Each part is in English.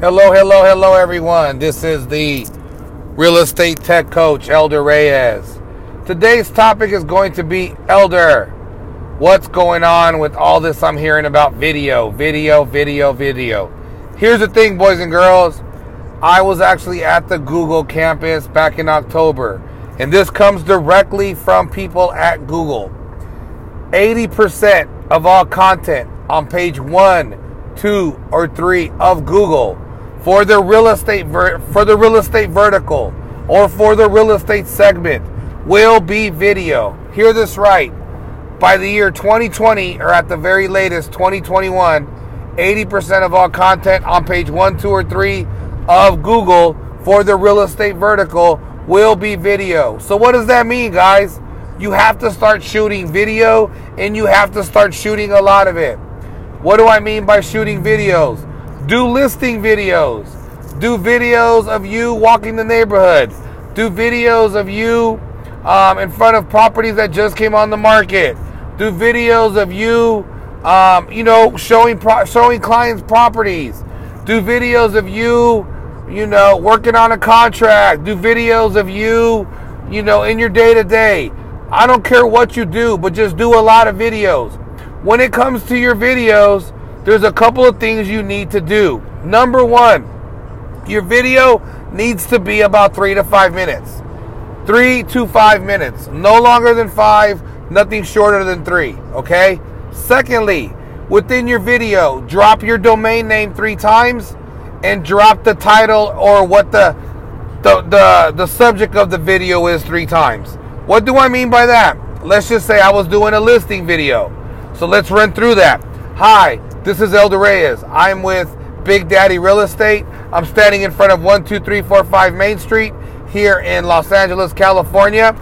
Hello, hello, hello, everyone. This is the real estate tech coach, Elder Reyes. Today's topic is going to be Elder. What's going on with all this I'm hearing about video, video, video, video? Here's the thing, boys and girls. I was actually at the Google campus back in October, and this comes directly from people at Google. 80% of all content on page one, two, or three of Google for the real estate ver- for the real estate vertical or for the real estate segment will be video. Hear this right. By the year 2020 or at the very latest 2021, 80% of all content on page 1, 2 or 3 of Google for the real estate vertical will be video. So what does that mean, guys? You have to start shooting video and you have to start shooting a lot of it. What do I mean by shooting videos? Do listing videos. Do videos of you walking the neighborhood. Do videos of you um, in front of properties that just came on the market. Do videos of you, um, you know, showing pro- showing clients properties. Do videos of you, you know, working on a contract. Do videos of you, you know, in your day to day. I don't care what you do, but just do a lot of videos. When it comes to your videos, there's a couple of things you need to do. Number one, your video needs to be about three to five minutes. Three to five minutes. No longer than five, nothing shorter than three. Okay? Secondly, within your video, drop your domain name three times and drop the title or what the the, the, the subject of the video is three times. What do I mean by that? Let's just say I was doing a listing video. So let's run through that. Hi, this is Elder Reyes. I'm with Big Daddy Real Estate. I'm standing in front of 12345 Main Street here in Los Angeles, California.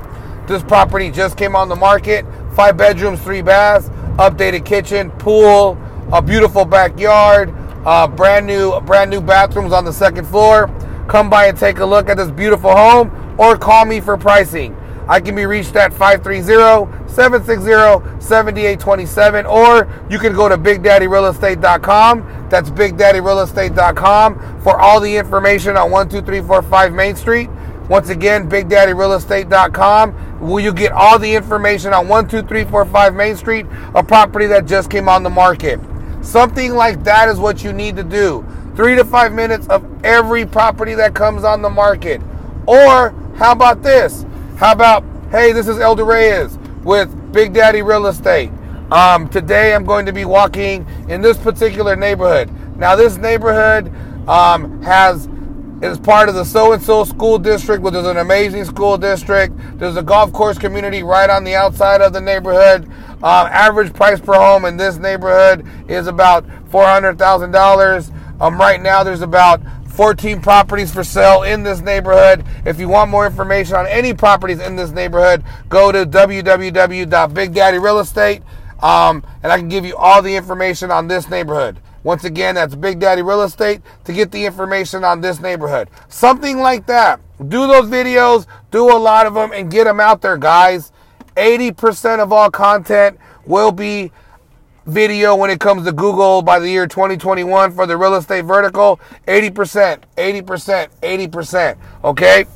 This property just came on the market. Five bedrooms, three baths, updated kitchen, pool, a beautiful backyard, uh, brand new, brand new bathrooms on the second floor. Come by and take a look at this beautiful home, or call me for pricing. I can be reached at 530-760-7827 or you can go to bigdaddyrealestate.com. That's bigdaddyrealestate.com for all the information on 12345 Main Street. Once again, bigdaddyrealestate.com will you get all the information on 12345 Main Street, a property that just came on the market. Something like that is what you need to do. 3 to 5 minutes of every property that comes on the market. Or how about this? How about, hey, this is Elder Reyes with Big Daddy Real Estate. Um, today I'm going to be walking in this particular neighborhood. Now, this neighborhood um, has is part of the so and so school district, which is an amazing school district. There's a golf course community right on the outside of the neighborhood. Um, average price per home in this neighborhood is about four hundred thousand dollars. Um, right now, there's about 14 properties for sale in this neighborhood. If you want more information on any properties in this neighborhood, go to www.bigdaddyrealestate, um, and I can give you all the information on this neighborhood. Once again, that's Big Daddy Real Estate to get the information on this neighborhood. Something like that. Do those videos, do a lot of them, and get them out there, guys. 80% of all content will be video when it comes to Google by the year 2021 for the real estate vertical 80%, 80%, 80%. Okay?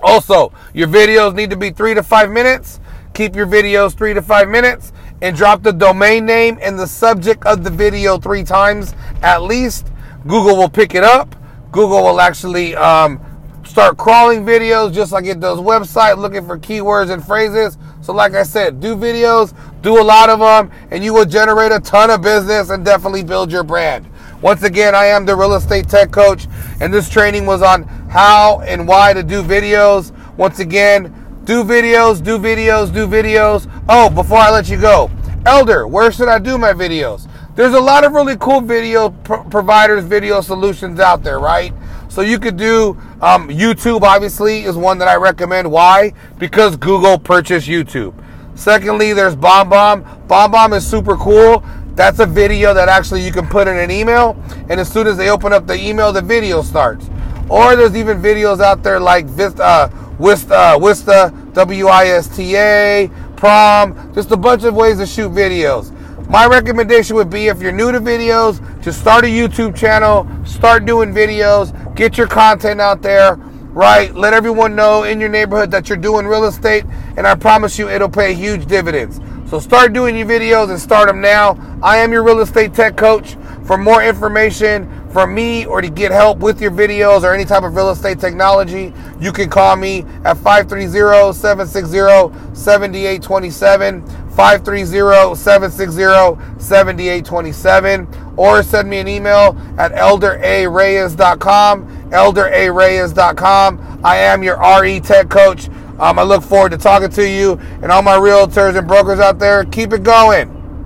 Also, your videos need to be three to five minutes. Keep your videos three to five minutes and drop the domain name and the subject of the video three times at least. Google will pick it up. Google will actually um, start crawling videos just like it does website looking for keywords and phrases. So, like I said, do videos, do a lot of them, and you will generate a ton of business and definitely build your brand. Once again, I am the real estate tech coach, and this training was on how and why to do videos. Once again, do videos, do videos, do videos. Oh, before I let you go, Elder, where should I do my videos? There's a lot of really cool video pro- providers, video solutions out there, right? So you could do um, YouTube, obviously, is one that I recommend. Why? Because Google purchased YouTube. Secondly, there's BombBomb. BombBomb is super cool. That's a video that actually you can put in an email, and as soon as they open up the email, the video starts. Or there's even videos out there like Vista, uh, Wista, Wista, W-I-S-T-A, Prom, just a bunch of ways to shoot videos. my recommendation would be if you're new to videos, to start a YouTube channel, start doing videos, get your content out there, right? Let everyone know in your neighborhood that you're doing real estate, and I promise you it'll pay huge dividends. So start doing your videos and start them now. I am your real estate tech coach. For more information from me or to get help with your videos or any type of real estate technology, you can call me at 530-760-7827, 530-760-7827, or send me an email at elderareyes.com, elderareyes.com. I am your RE Tech Coach. Um, I look forward to talking to you and all my realtors and brokers out there. Keep it going.